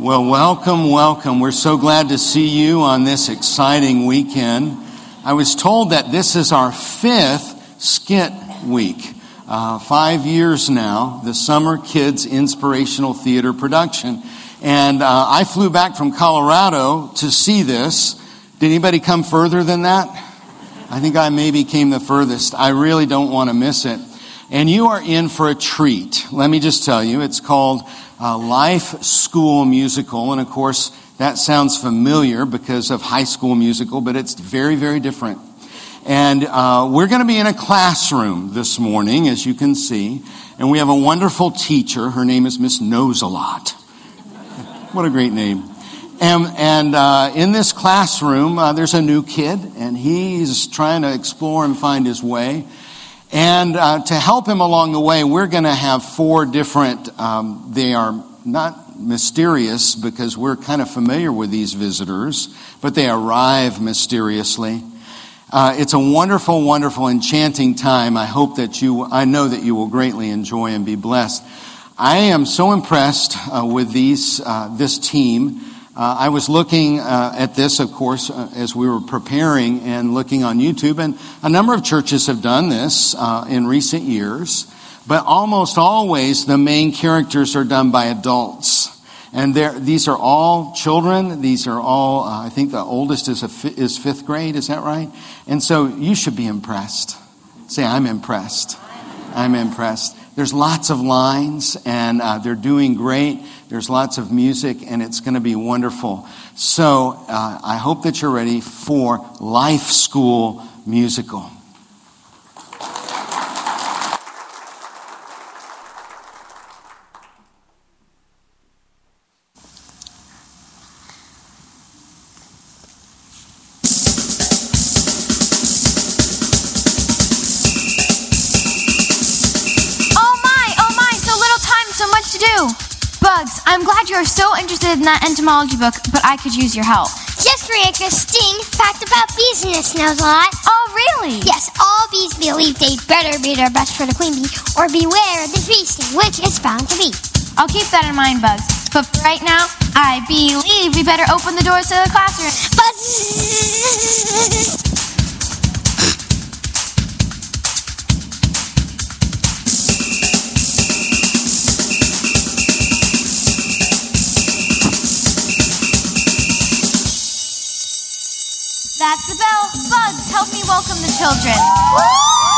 Well, welcome, welcome. We're so glad to see you on this exciting weekend. I was told that this is our fifth skit week. Uh, five years now, the Summer Kids Inspirational Theater production. And uh, I flew back from Colorado to see this. Did anybody come further than that? I think I maybe came the furthest. I really don't want to miss it. And you are in for a treat. Let me just tell you, it's called uh, Life School Musical. And of course, that sounds familiar because of High School Musical, but it's very, very different. And uh, we're going to be in a classroom this morning, as you can see. And we have a wonderful teacher. Her name is Miss Knows a Lot. what a great name. And, and uh, in this classroom, uh, there's a new kid, and he's trying to explore and find his way. And uh, to help him along the way, we're going to have four different, um, they are not mysterious because we're kind of familiar with these visitors, but they arrive mysteriously. Uh, it's a wonderful, wonderful, enchanting time. I hope that you, I know that you will greatly enjoy and be blessed. I am so impressed uh, with these, uh, this team. Uh, I was looking uh, at this, of course, uh, as we were preparing and looking on YouTube, and a number of churches have done this uh, in recent years, but almost always the main characters are done by adults. And these are all children. These are all, uh, I think the oldest is, is fifth grade, is that right? And so you should be impressed. Say, I'm impressed. I'm impressed. There's lots of lines, and uh, they're doing great. There's lots of music, and it's going to be wonderful. So uh, I hope that you're ready for Life School Musical. Interested in that entomology book, but I could use your help. Yes, Rebecca, Sting fact about bees in this knows a lot. Oh, really? Yes, all bees believe they'd better be their best for the queen bee, or beware the bee sting, which is bound to be. I'll keep that in mind, Bugs. But for right now, I believe we better open the doors to the classroom. Buzz! Welcome the children.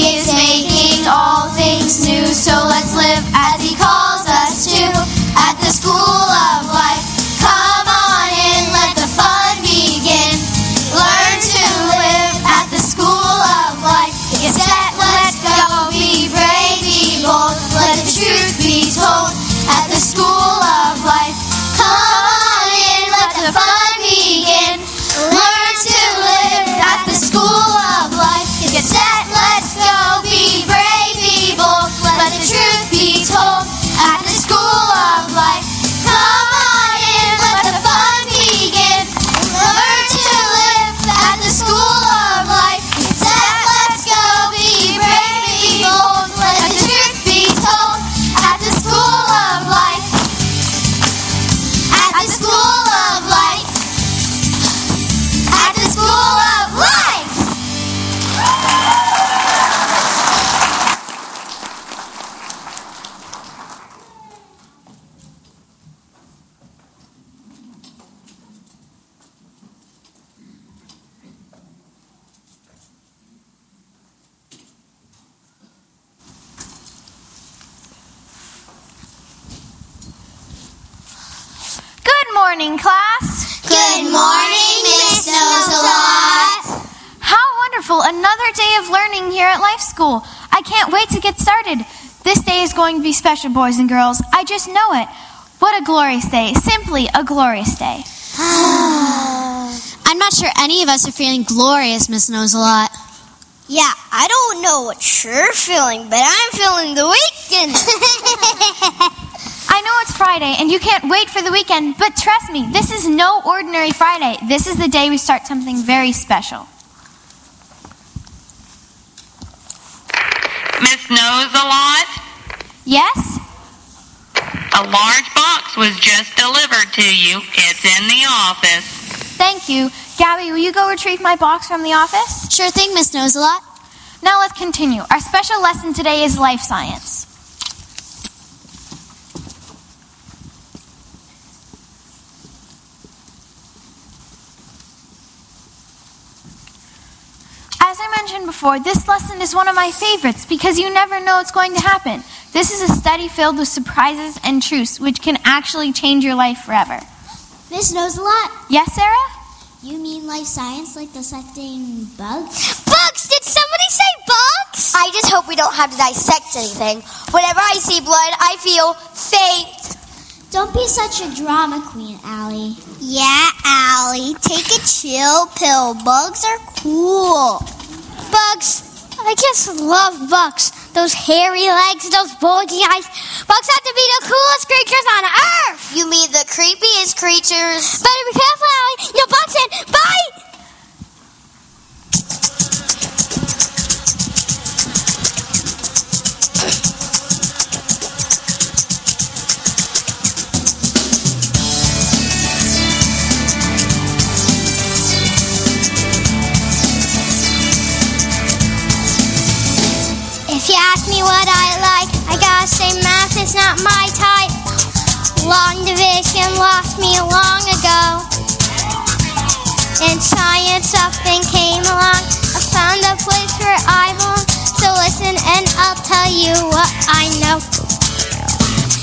He is making all things new, so let's live as He calls us to morning, class. Good morning, Miss Knows-a-Lot. How wonderful. Another day of learning here at Life School. I can't wait to get started. This day is going to be special, boys and girls. I just know it. What a glorious day. Simply a glorious day. I'm not sure any of us are feeling glorious, Miss Knows a Lot. Yeah, I don't know what you're feeling, but I'm feeling the weekend. I know it's Friday and you can't wait for the weekend, but trust me, this is no ordinary Friday. This is the day we start something very special. Miss Knows a Lot. Yes? A large box was just delivered to you. It's in the office. Thank you. Gabby, will you go retrieve my box from the office? Sure thing, Miss Knows a Lot. Now let's continue. Our special lesson today is life science. As I mentioned before, this lesson is one of my favorites because you never know what's going to happen. This is a study filled with surprises and truths which can actually change your life forever. Miss knows a lot. Yes, Sarah? You mean life science, like dissecting bugs? bugs! Did somebody say bugs? I just hope we don't have to dissect anything. Whenever I see blood, I feel faint. Don't be such a drama queen, Allie. Yeah, Allie, take a chill pill. Bugs are cool. Bugs, I just love bugs. Those hairy legs, those bulgy eyes. Bugs have to be the coolest creatures on Earth. You mean the creepiest creatures? Better be careful, Allie. No bugs in. Bye. Long ago. In science, something came along. I found a place where I belong. So listen, and I'll tell you what I know.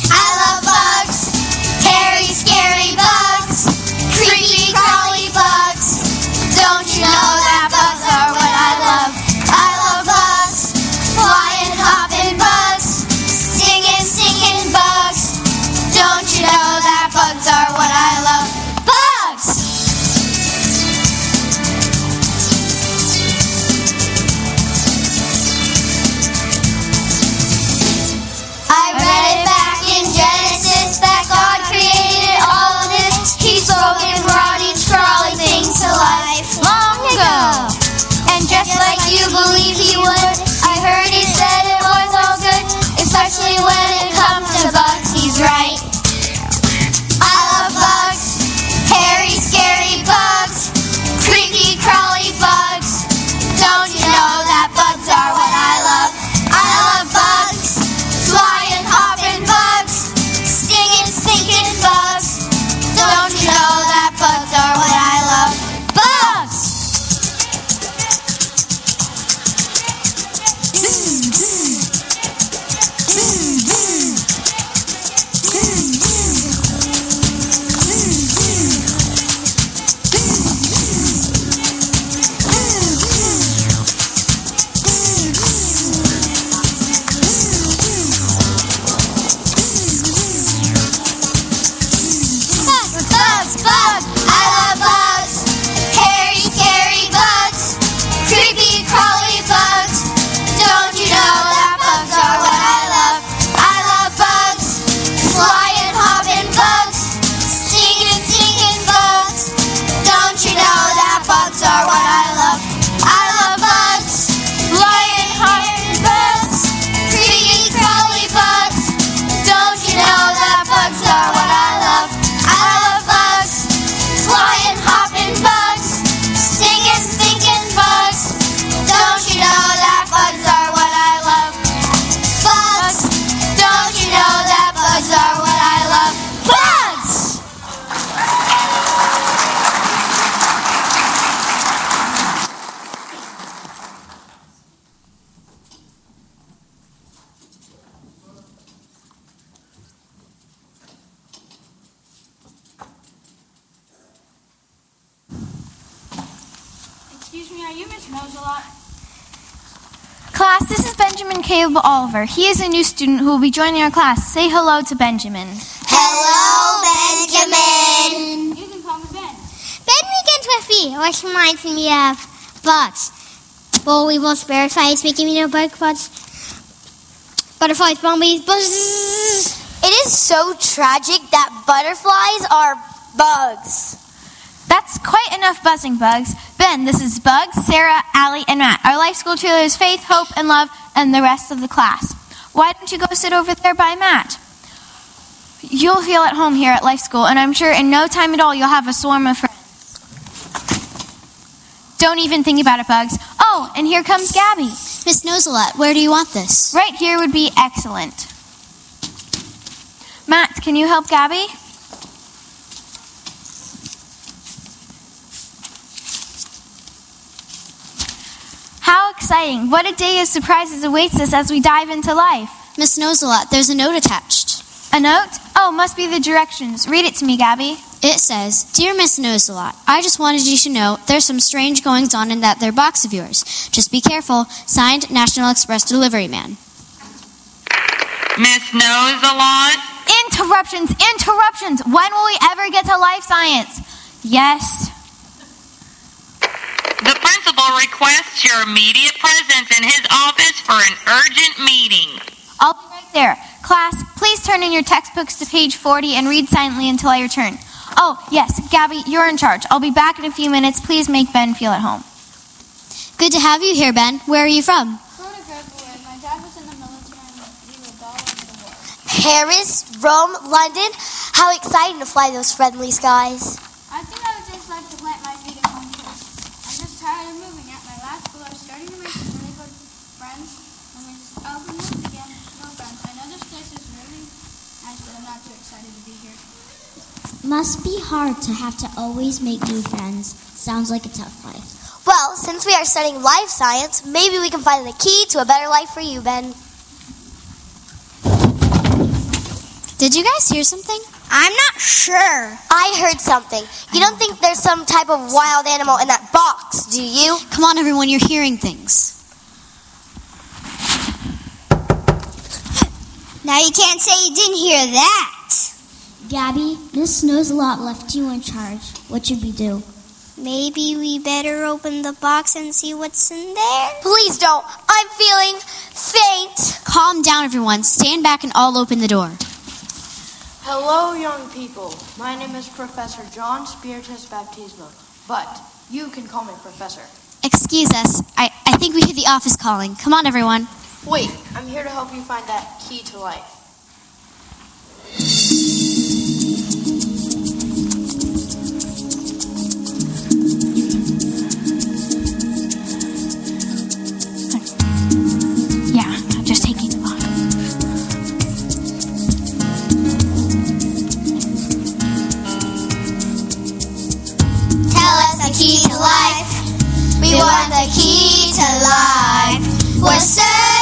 I love bugs, hairy, scary bugs, creepy, crawly bugs. Oliver. He is a new student who will be joining our class. Say hello to Benjamin. Hello, Benjamin. You can call me Ben. Ben begins with B, which reminds me of bugs. Well, we both parasites making me know bug bugs. Butterflies, bumblebees, buzz. It is so tragic that butterflies are bugs. That's quite enough buzzing bugs. Ben, this is Bugs, Sarah, Allie, and Matt. Our life school cheerleaders Faith, Hope, and Love, and the rest of the class. Why don't you go sit over there by Matt? You'll feel at home here at life school, and I'm sure in no time at all you'll have a swarm of friends. Don't even think about it, Bugs. Oh, and here comes Gabby. Miss Knows a lot. Where do you want this? Right here would be excellent. Matt, can you help Gabby? How exciting! What a day of surprises awaits us as we dive into life. Miss Knows a lot. There's a note attached. A note? Oh, must be the directions. Read it to me, Gabby. It says, Dear Miss Knows a lot, I just wanted you to know there's some strange goings on in that there box of yours. Just be careful. Signed, National Express Delivery Man. Miss Knows a lot. Interruptions, interruptions. When will we ever get to life science? Yes. The principal requests your immediate presence in his office for an urgent meeting. I'll be right there. Class, please turn in your textbooks to page 40 and read silently until I return. Oh, yes, Gabby, you're in charge. I'll be back in a few minutes. Please make Ben feel at home. Good to have you here, Ben. Where are you from? Florida graduate. My dad was in the military and we lived all over the world. Paris, Rome, London. How exciting to fly those friendly skies. I think I would just like to plant my feet at home first. I'm just tired of moving. At my last school, I was starting to make some really good friends. And we just oh, we moved again. No friends. I know this place is really nice, but I'm not too excited to be here. Must be hard to have to always make new friends. Sounds like a tough life. Well, since we are studying life science, maybe we can find the key to a better life for you, Ben. Did you guys hear something? I'm not sure. I heard something. You don't think there's some type of wild animal in that box, do you? Come on, everyone, you're hearing things. Now you can't say you didn't hear that. Gabby, Miss Knows a lot left you in charge. What should we do? Maybe we better open the box and see what's in there. Please don't. I'm feeling faint. Calm down, everyone. Stand back and I'll open the door. Hello, young people. My name is Professor John Spiritus Baptismo, but you can call me Professor. Excuse us. I, I think we hear the office calling. Come on, everyone. Wait, I'm here to help you find that key to life. Key to life. We want the key to life. We're searching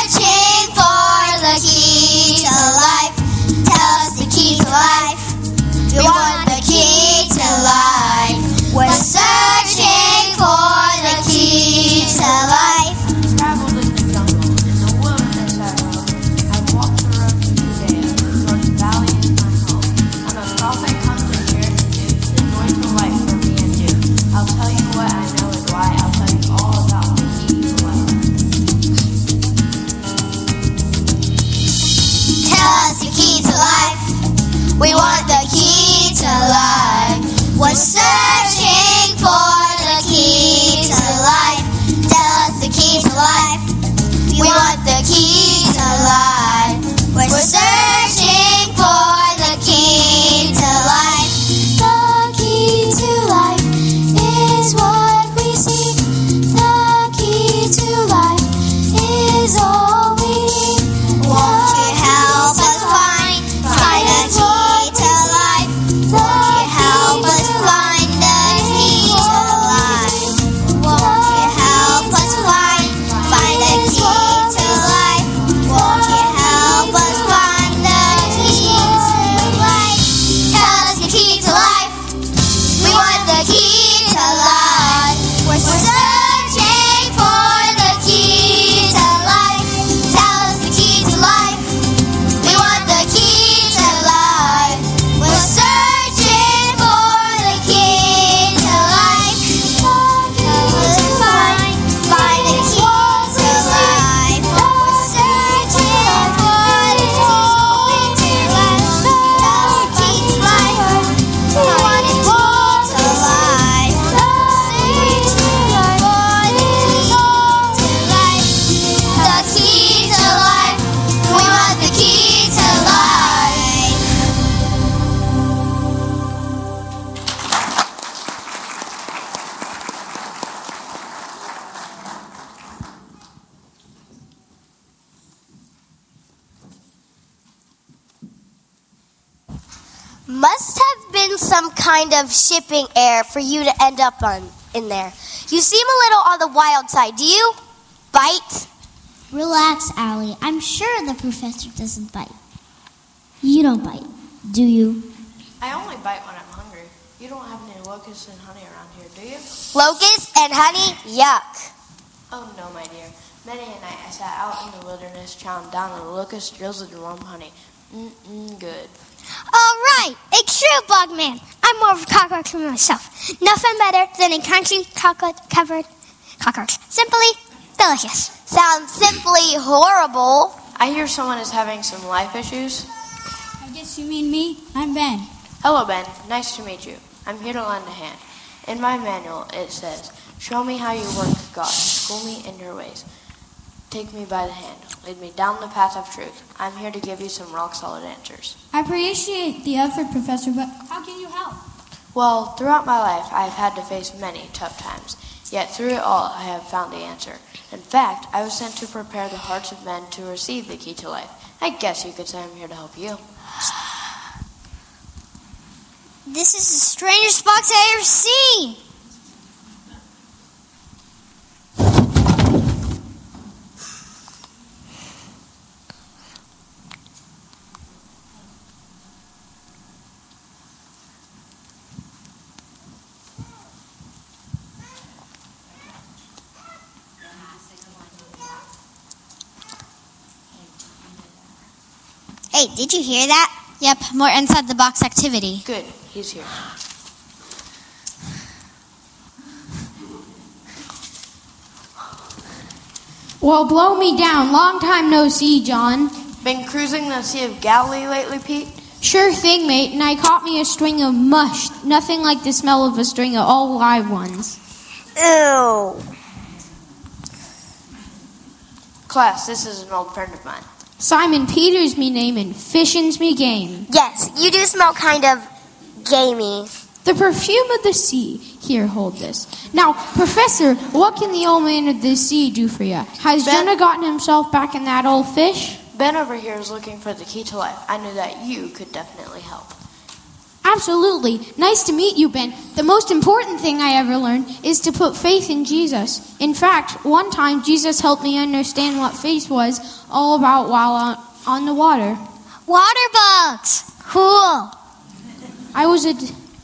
kind of shipping air for you to end up on in there. You seem a little on the wild side. Do you bite? Relax, Allie. I'm sure the professor doesn't bite. You don't bite, do you? I only bite when I'm hungry. You don't have any locusts and honey around here, do you? Locusts and honey? Yuck. Oh no, my dear. Many a night I sat out in the wilderness, chowing down on the locust, drizzled in warm honey. Mm-mm, good. All right, a true bug man. I'm more of a cockroach than myself. Nothing better than a crunchy chocolate covered cockroach. Simply delicious. Sounds simply horrible. I hear someone is having some life issues. I guess you mean me? I'm Ben. Hello, Ben. Nice to meet you. I'm here to lend a hand. In my manual, it says, Show me how you work, God. School me in your ways. Take me by the hand. Lead me down the path of truth. I'm here to give you some rock solid answers. I appreciate the effort, Professor, but how can you help? Well, throughout my life, I have had to face many tough times. Yet through it all, I have found the answer. In fact, I was sent to prepare the hearts of men to receive the key to life. I guess you could say I'm here to help you. This is the strangest box I ever seen. Hey, did you hear that? Yep, more inside the box activity. Good, he's here. Well, blow me down. Long time no see, John. Been cruising the Sea of Galilee lately, Pete? Sure thing, mate. And I caught me a string of mush. Nothing like the smell of a string of all live ones. Ew. Class, this is an old friend of mine. Simon Peters me name and fishin's me game. Yes, you do smell kind of gamey. The perfume of the sea. Here, hold this. Now, Professor, what can the old man of the sea do for you? Has Ben- Jonah gotten himself back in that old fish? Ben over here is looking for the key to life. I knew that you could definitely help. Absolutely. Nice to meet you, Ben. The most important thing I ever learned is to put faith in Jesus. In fact, one time Jesus helped me understand what faith was all about while on, on the water. Water bugs. Cool. I was a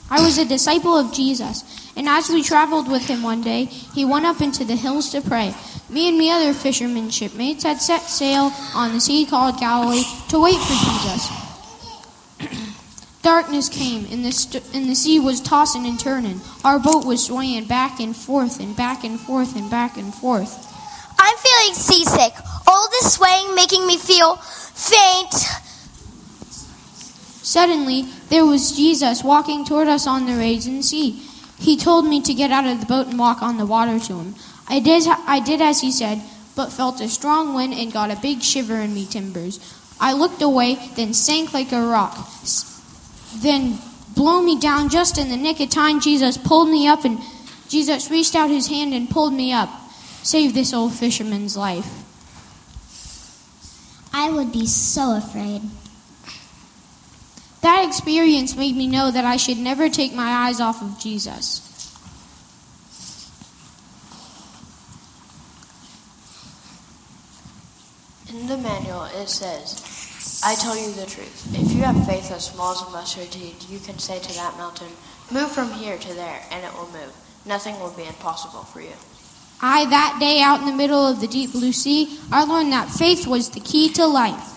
I was a disciple of Jesus, and as we traveled with him one day, he went up into the hills to pray. Me and my other fishermen shipmates had set sail on the sea called Galilee to wait for Jesus. Darkness came, and the, st- and the sea was tossing and turning. Our boat was swaying back and forth and back and forth and back and forth. I'm feeling seasick. All this swaying making me feel faint. Suddenly, there was Jesus walking toward us on the raging sea. He told me to get out of the boat and walk on the water to him. I did, I did as he said, but felt a strong wind and got a big shiver in me timbers. I looked away, then sank like a rock. S- Then, blow me down just in the nick of time, Jesus pulled me up, and Jesus reached out his hand and pulled me up. Saved this old fisherman's life. I would be so afraid. That experience made me know that I should never take my eyes off of Jesus. In the manual, it says, I tell you the truth. If you have faith as small as a mustard seed, you can say to that mountain, Move from here to there, and it will move. Nothing will be impossible for you. I, that day out in the middle of the deep blue sea, I learned that faith was the key to life.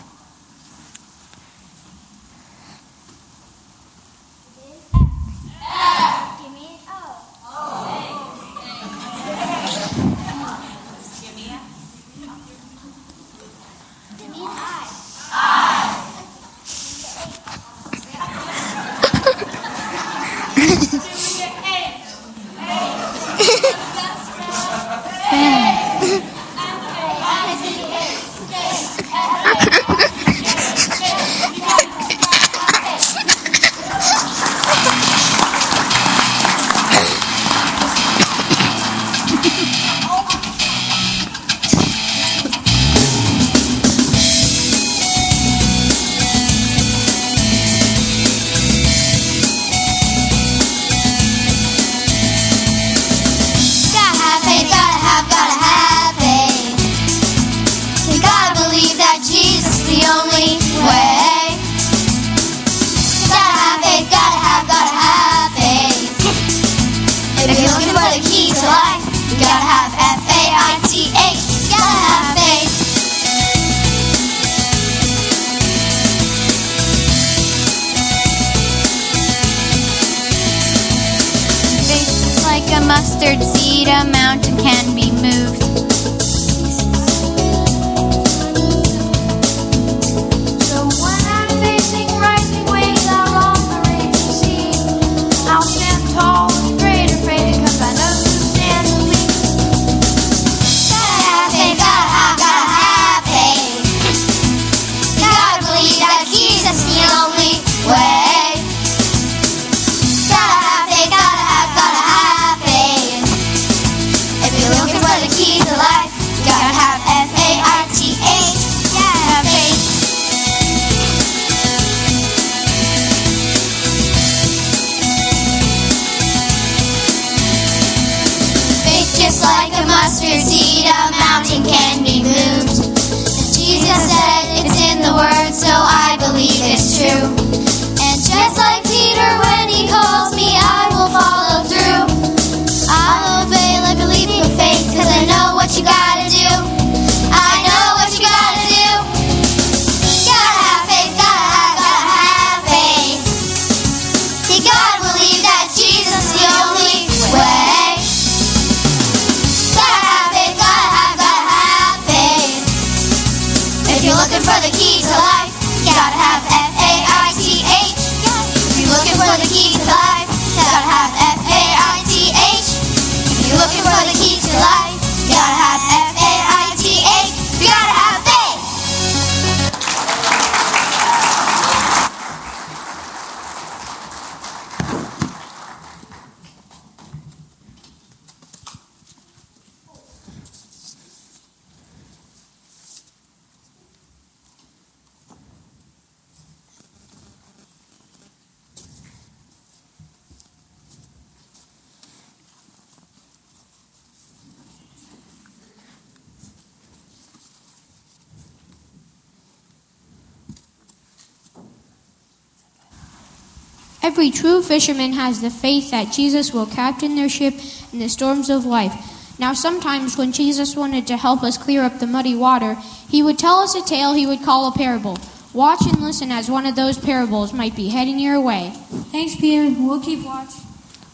Every true fisherman has the faith that Jesus will captain their ship in the storms of life. Now, sometimes when Jesus wanted to help us clear up the muddy water, he would tell us a tale he would call a parable. Watch and listen as one of those parables might be heading your way. Thanks, Peter. We'll keep watch.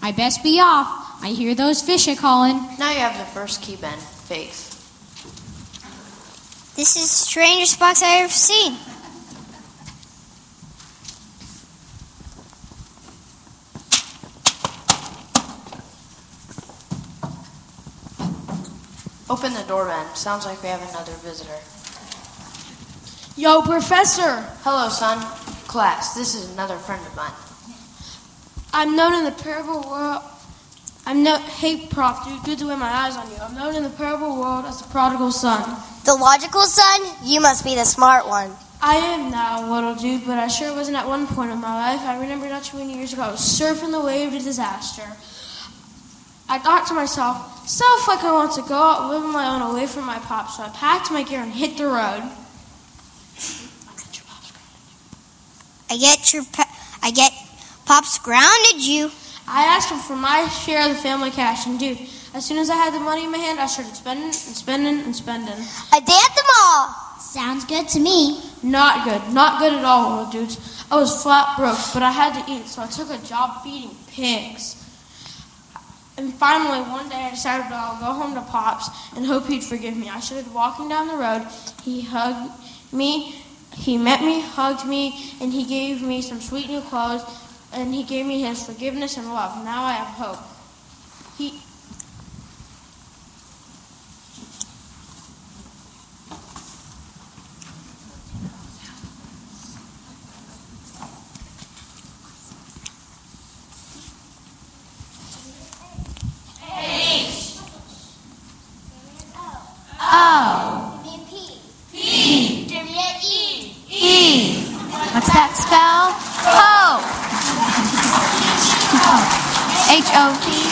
I best be off. I hear those fish a calling. Now you have the first key, Ben. Faith. This is the strangest box I've ever seen. Open the door, Ben. Sounds like we have another visitor. Yo, Professor. Hello, son. Class, this is another friend of mine. I'm known in the parable world. I'm no. Hey, Prof, dude, good to have my eyes on you. I'm known in the parable world as the prodigal son. The logical son? You must be the smart one. I am now, little dude, but I sure wasn't at one point in my life. I remember not too many years ago, I was surfing the wave of disaster. I thought to myself, self like I want to go out and live on my own away from my pop, so I packed my gear and hit the road. I get your. Pa- I get. Pops grounded you. I asked him for my share of the family cash, and dude, as soon as I had the money in my hand, I started spending and spending and spending. I danced them all. Sounds good to me. Not good, not good at all, little dudes. I was flat broke, but I had to eat, so I took a job feeding pigs. And finally, one day I decided I'll go home to Pops and hope he'd forgive me. I started walking down the road. He hugged me. He met me, hugged me, and he gave me some sweet new clothes, and he gave me his forgiveness and love. Now I have hope. He, O. E. What's that spell? Hope. H O P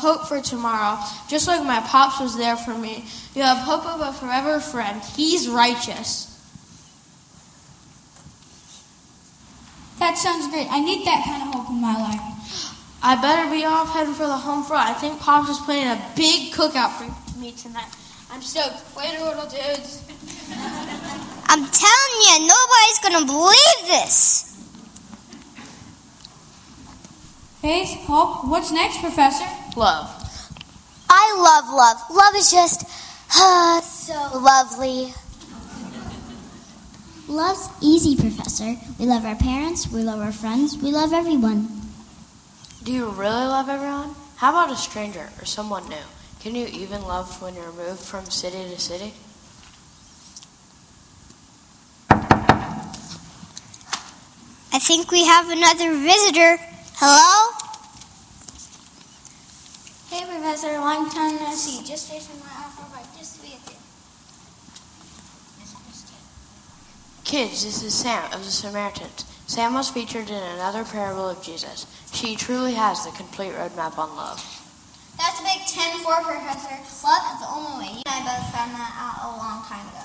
hope for tomorrow. Just like my pops was there for me. You have hope of a forever friend. He's righteous. That sounds great. I need that kind of hope in my life. I better be off heading for the home front. I think Pops is planning a big cookout for me tonight. I'm stoked. Later, little dudes. I'm telling you, nobody's gonna believe this. Faith, hope. What's next, Professor? Love. I love love. Love is just uh, so lovely. Love's easy, Professor. We love our parents, we love our friends, we love everyone. Do you really love everyone? How about a stranger or someone new? Can you even love when you're moved from city to city? I think we have another visitor. Hello? Hey, Professor. Long time no see. Just facing my offer bike just to be with you. Kids, this is Sam of the Samaritans. Sam was featured in another parable of Jesus. She truly has the complete roadmap on love. That's a big 10 4, Professor. Love is the only way. You and I both found that out a long time ago.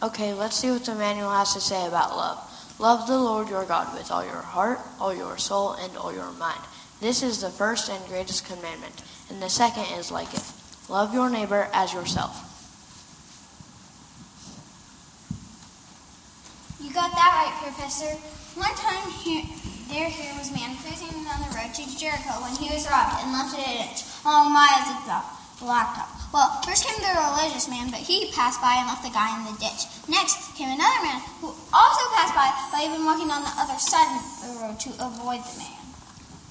Okay, let's see what the manual has to say about love. Love the Lord your God with all your heart, all your soul, and all your mind. This is the first and greatest commandment, and the second is like it. Love your neighbor as yourself. You got that right, Professor. One time here, there here was man cruising down the road to Jericho when he was robbed and left ditch along miles of the blacktop. Well, first came the religious man, but he passed by and left the guy in the ditch. Next came another man who also passed by, but even walking on the other side of the road to avoid the man.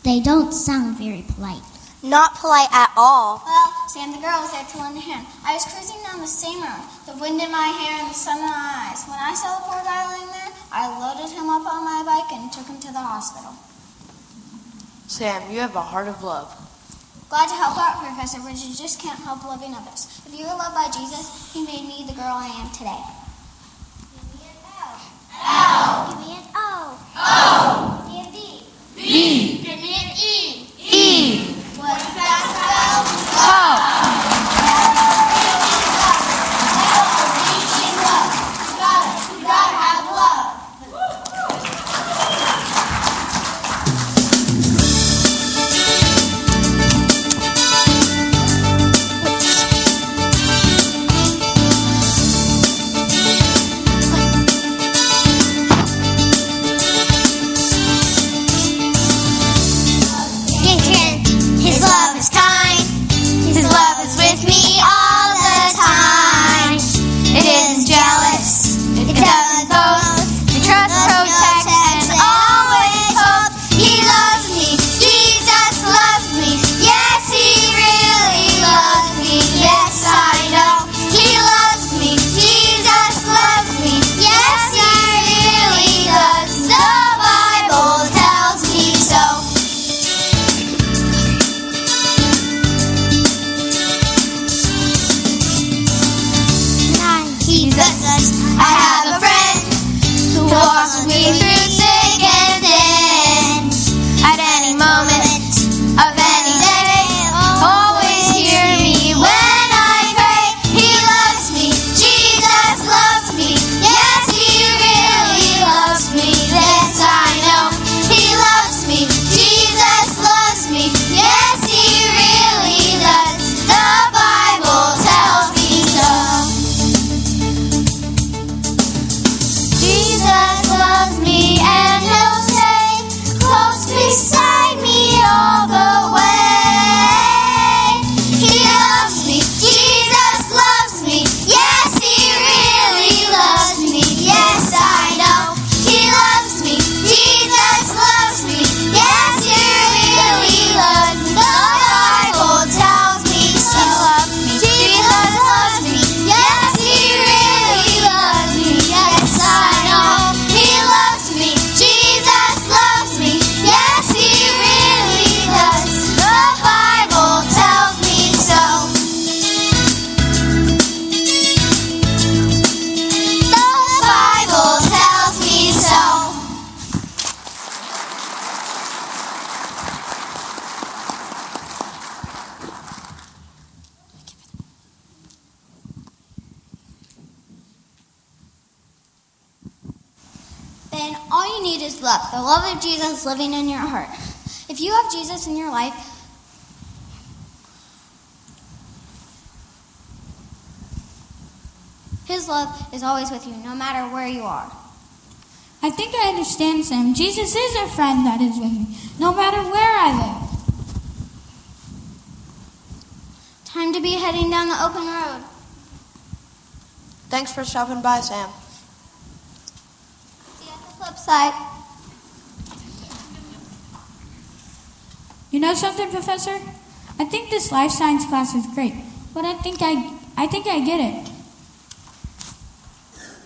They don't sound very polite. Not polite at all. Well, Sam the girl was there to lend a hand. I was cruising down the same road, the wind in my hair and the sun in my eyes. When I saw the poor guy lying there, I loaded him up on my bike and took him to the hospital. Sam, you have a heart of love. Glad to help out, Professor, but you just can't help loving others. If you were loved by Jesus, he made me the girl I am today. Give me an L. L. Give me an O. O. Give me a B. B. Give me an. E. living in your heart. If you have Jesus in your life, His love is always with you, no matter where you are. I think I understand, Sam. Jesus is a friend that is with me, no matter where I live. Time to be heading down the open road. Thanks for stopping by, Sam. See you at the flip side. You know something, Professor? I think this life science class is great, but I think I, I think I get it.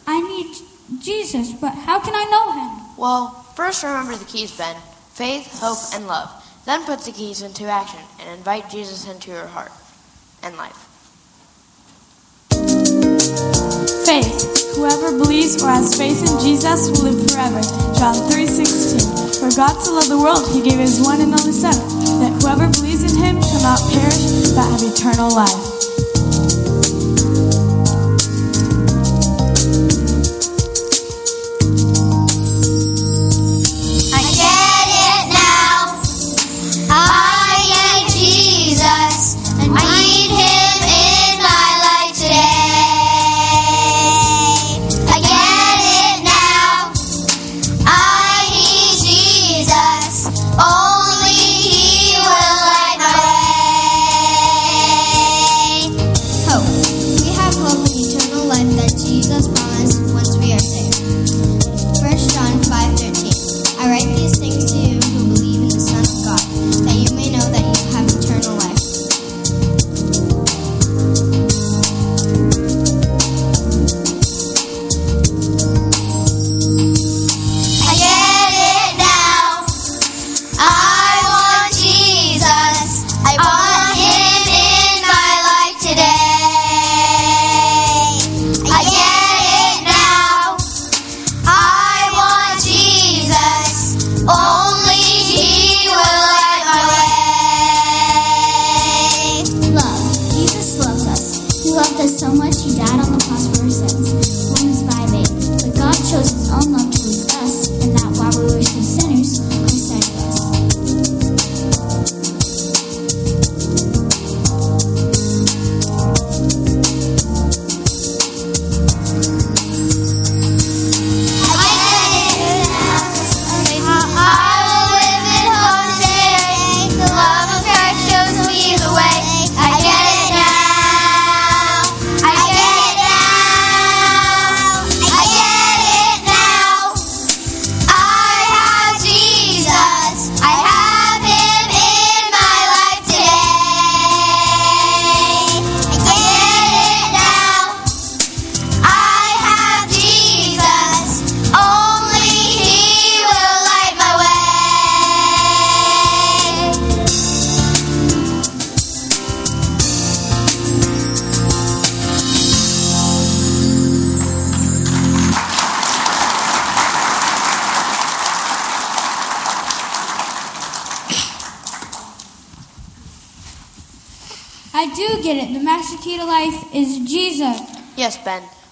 I need Jesus, but how can I know him? Well, first remember the keys, Ben faith, hope, and love. Then put the keys into action and invite Jesus into your heart and life. Faith. Whoever believes or has faith in Jesus will live forever. John 3:16. For God so loved the world, he gave his one and only Son, that whoever believes in him shall not perish, but have eternal life.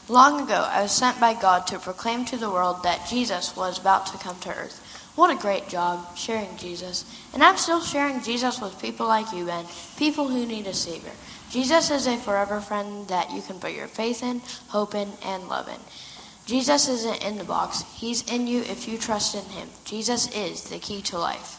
Long ago, I was sent by God to proclaim to the world that Jesus was about to come to earth. What a great job sharing Jesus. And I'm still sharing Jesus with people like you, Ben, people who need a Savior. Jesus is a forever friend that you can put your faith in, hope in, and love in. Jesus isn't in the box, He's in you if you trust in Him. Jesus is the key to life.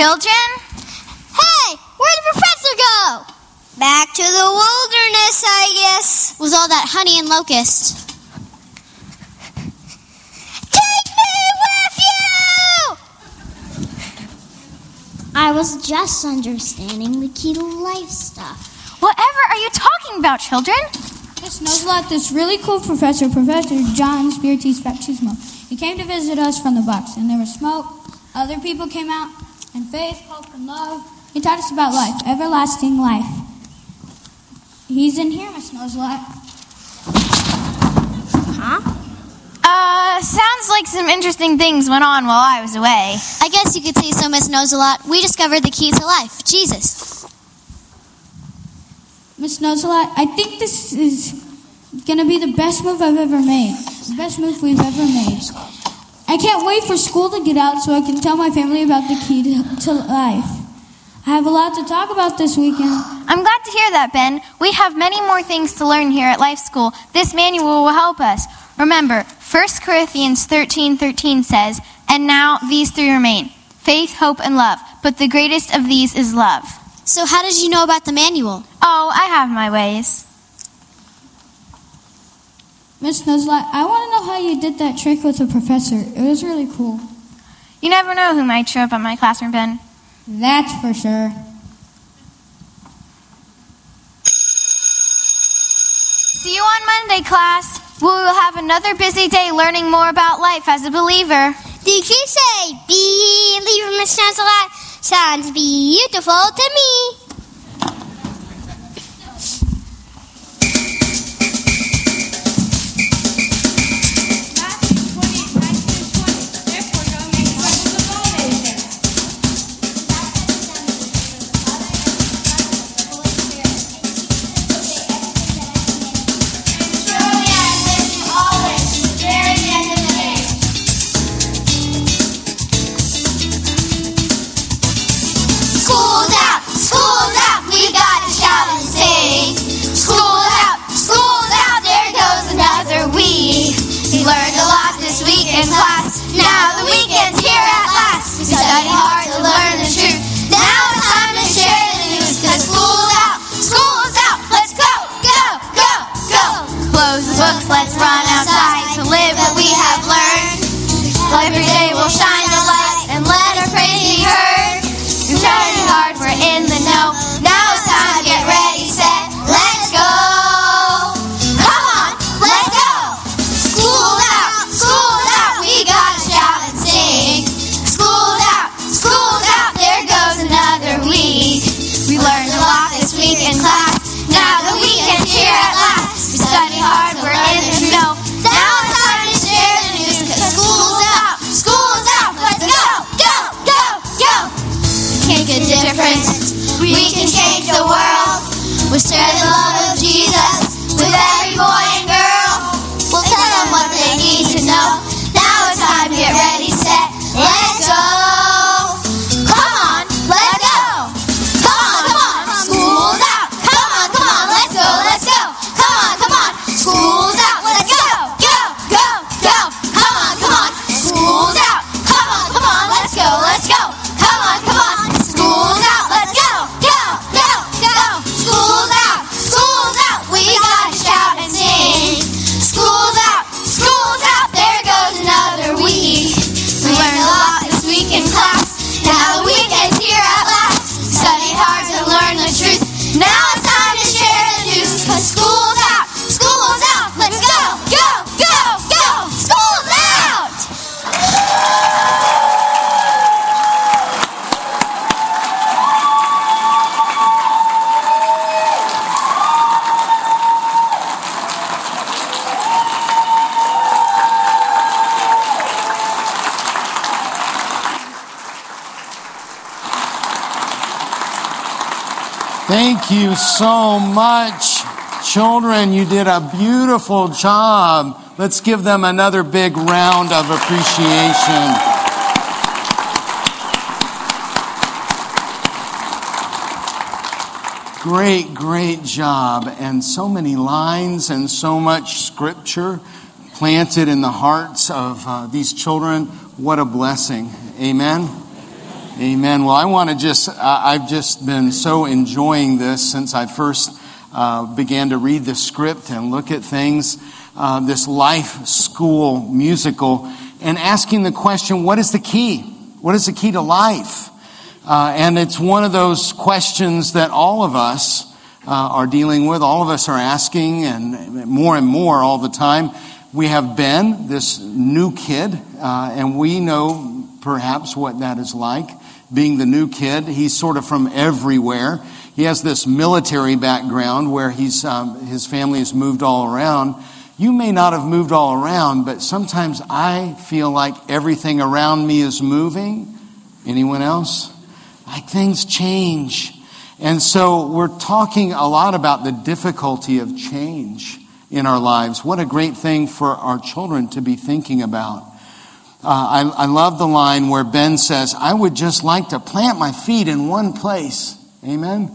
Children? Hey, where'd the professor go? Back to the wilderness, I guess. Was all that honey and locust. Take me with you! I was just understanding the key to life stuff. Whatever are you talking about, children? Miss Knows a lot, this really cool professor, Professor John Spiritus Baptismo, he came to visit us from the box, and there was smoke. Other people came out, and faith, hope, and love. He taught us about life, everlasting life. He's in here, Miss Knows a lot. Huh? Uh, sounds like some interesting things went on while I was away. I guess you could say so, Miss Knows a lot. We discovered the key to life, Jesus. Miss Knows a lot, I think this is going to be the best move I've ever made. The best move we've ever made. I can't wait for school to get out so I can tell my family about the key to, to life. I have a lot to talk about this weekend. I'm glad to hear that, Ben. We have many more things to learn here at Life School. This manual will help us. Remember, 1 Corinthians 13 13 says, And now these three remain faith, hope, and love. But the greatest of these is love. So, how did you know about the manual? Oh, I have my ways. Miss Knows a lot, I want to know how you did that trick with the professor. It was really cool. You never know who might show up at my classroom, Ben. That's for sure. See you on Monday, class. We will have another busy day learning more about life as a believer. Did you say believer, Miss Knows a lot? Sounds beautiful to me. Difference. We can change the world. We share the love Children, you did a beautiful job. Let's give them another big round of appreciation. Great, great job. And so many lines and so much scripture planted in the hearts of uh, these children. What a blessing. Amen. Amen. Well, I want to just, uh, I've just been so enjoying this since I first uh, began to read the script and look at things, uh, this life school musical, and asking the question, what is the key? What is the key to life? Uh, and it's one of those questions that all of us uh, are dealing with, all of us are asking, and more and more all the time. We have Ben, this new kid, uh, and we know perhaps what that is like. Being the new kid, he's sort of from everywhere. He has this military background where he's, um, his family has moved all around. You may not have moved all around, but sometimes I feel like everything around me is moving. Anyone else? Like things change. And so we're talking a lot about the difficulty of change in our lives. What a great thing for our children to be thinking about. Uh, I, I love the line where Ben says, I would just like to plant my feet in one place. Amen?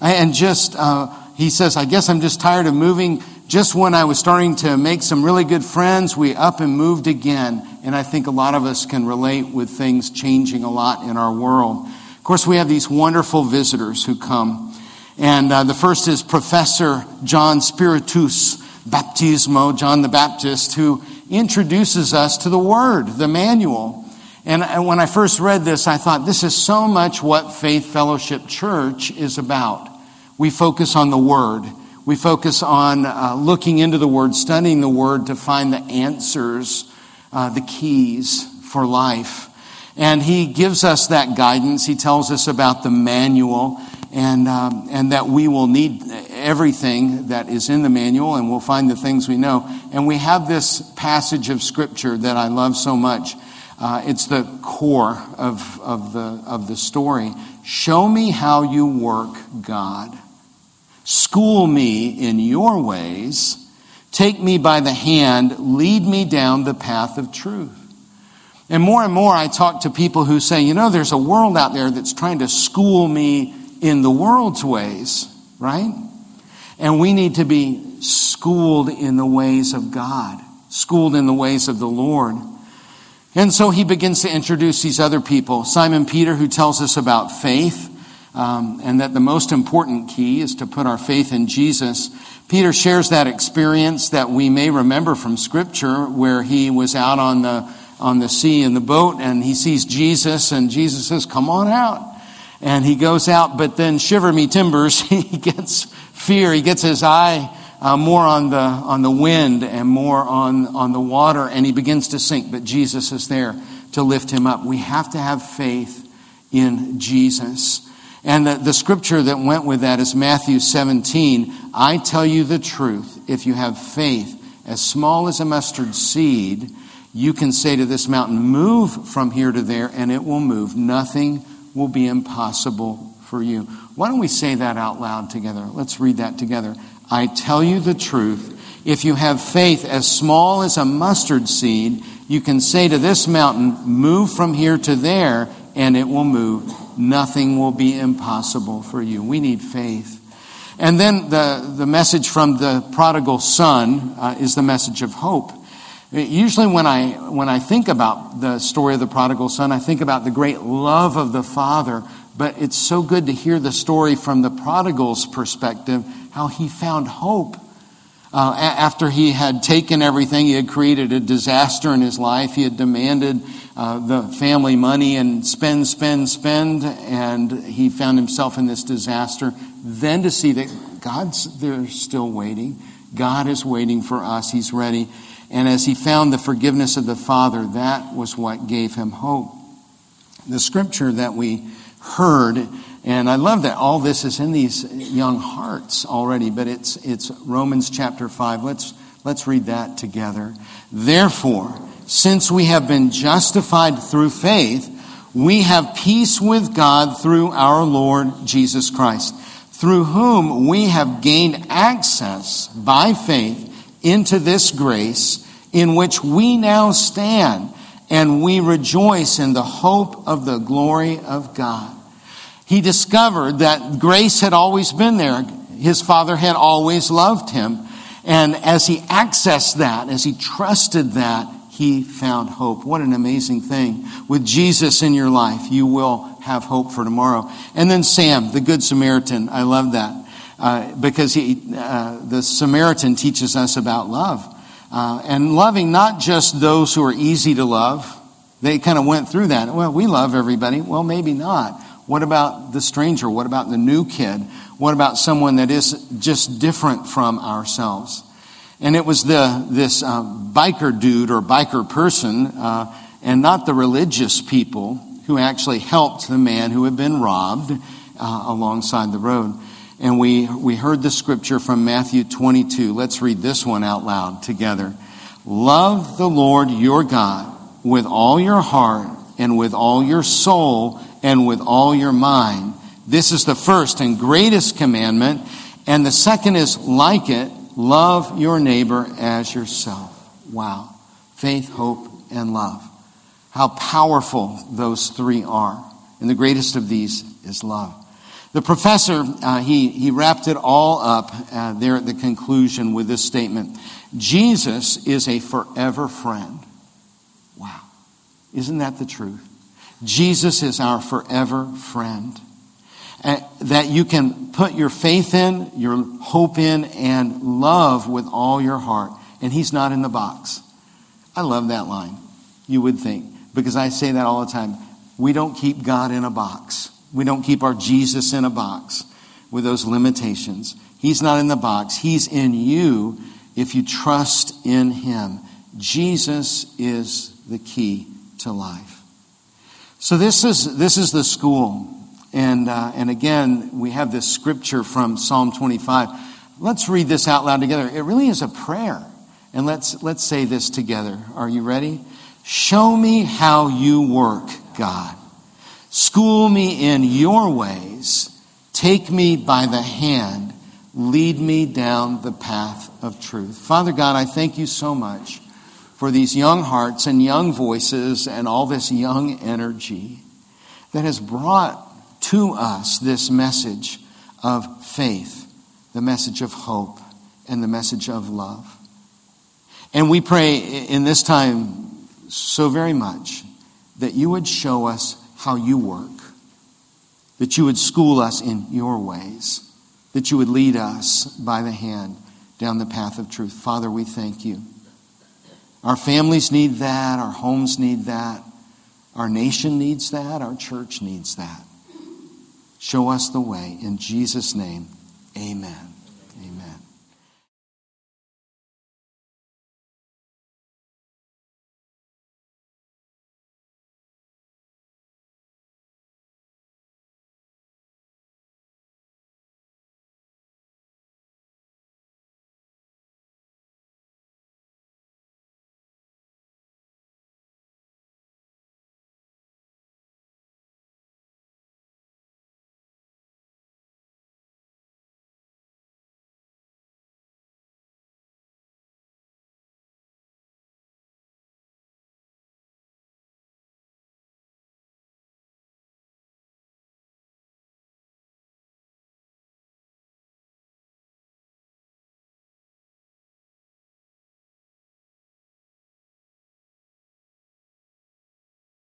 And just, uh, he says, I guess I'm just tired of moving. Just when I was starting to make some really good friends, we up and moved again. And I think a lot of us can relate with things changing a lot in our world. Of course, we have these wonderful visitors who come. And uh, the first is Professor John Spiritus Baptismo, John the Baptist, who introduces us to the Word, the manual. And when I first read this, I thought this is so much what Faith Fellowship Church is about. We focus on the Word. We focus on uh, looking into the Word, studying the Word to find the answers, uh, the keys for life. And He gives us that guidance. He tells us about the manual and, um, and that we will need everything that is in the manual and we'll find the things we know. And we have this passage of Scripture that I love so much. Uh, it's the core of, of, the, of the story. Show me how you work, God. School me in your ways. Take me by the hand. Lead me down the path of truth. And more and more, I talk to people who say, you know, there's a world out there that's trying to school me in the world's ways, right? And we need to be schooled in the ways of God, schooled in the ways of the Lord. And so he begins to introduce these other people. Simon Peter, who tells us about faith, um, and that the most important key is to put our faith in Jesus. Peter shares that experience that we may remember from Scripture, where he was out on the on the sea in the boat, and he sees Jesus, and Jesus says, "Come on out." and he goes out, but then shiver me timbers, he gets fear. He gets his eye uh, more on the, on the wind and more on, on the water, and he begins to sink. But Jesus is there to lift him up. We have to have faith in Jesus. And the, the scripture that went with that is Matthew 17. I tell you the truth. If you have faith as small as a mustard seed, you can say to this mountain, Move from here to there, and it will move. Nothing will be impossible for you. Why don't we say that out loud together? Let's read that together. I tell you the truth. If you have faith as small as a mustard seed, you can say to this mountain, Move from here to there, and it will move. Nothing will be impossible for you. We need faith. And then the, the message from the prodigal son uh, is the message of hope. Usually, when I, when I think about the story of the prodigal son, I think about the great love of the father. But it's so good to hear the story from the prodigal's perspective, how he found hope. Uh, after he had taken everything, he had created a disaster in his life. He had demanded uh, the family money and spend, spend, spend, and he found himself in this disaster. Then to see that God's there still waiting. God is waiting for us. He's ready. And as he found the forgiveness of the Father, that was what gave him hope. The scripture that we heard, and I love that all this is in these young hearts already, but it's, it's Romans chapter 5. Let's, let's read that together. Therefore, since we have been justified through faith, we have peace with God through our Lord Jesus Christ, through whom we have gained access by faith into this grace in which we now stand, and we rejoice in the hope of the glory of God. He discovered that grace had always been there. His father had always loved him. And as he accessed that, as he trusted that, he found hope. What an amazing thing. With Jesus in your life, you will have hope for tomorrow. And then Sam, the Good Samaritan. I love that. Uh, because he, uh, the Samaritan teaches us about love. Uh, and loving not just those who are easy to love. They kind of went through that. Well, we love everybody. Well, maybe not. What about the stranger? What about the new kid? What about someone that is just different from ourselves? And it was the, this uh, biker dude or biker person, uh, and not the religious people, who actually helped the man who had been robbed uh, alongside the road. And we, we heard the scripture from Matthew 22. Let's read this one out loud together. Love the Lord your God with all your heart and with all your soul and with all your mind. This is the first and greatest commandment. And the second is like it love your neighbor as yourself. Wow. Faith, hope, and love. How powerful those three are. And the greatest of these is love. The professor, uh, he, he wrapped it all up uh, there at the conclusion with this statement Jesus is a forever friend. Wow. Isn't that the truth? Jesus is our forever friend. That you can put your faith in, your hope in, and love with all your heart. And He's not in the box. I love that line, you would think, because I say that all the time. We don't keep God in a box, we don't keep our Jesus in a box with those limitations. He's not in the box, He's in you if you trust in Him. Jesus is the key to life. So this is this is the school, and uh, and again we have this scripture from Psalm 25. Let's read this out loud together. It really is a prayer, and let's let's say this together. Are you ready? Show me how you work, God. School me in your ways. Take me by the hand. Lead me down the path of truth. Father God, I thank you so much for these young hearts and young voices and all this young energy that has brought to us this message of faith, the message of hope, and the message of love. And we pray in this time so very much that you would show us how you work, that you would school us in your ways, that you would lead us by the hand down the path of truth. Father, we thank you. Our families need that. Our homes need that. Our nation needs that. Our church needs that. Show us the way. In Jesus' name, amen.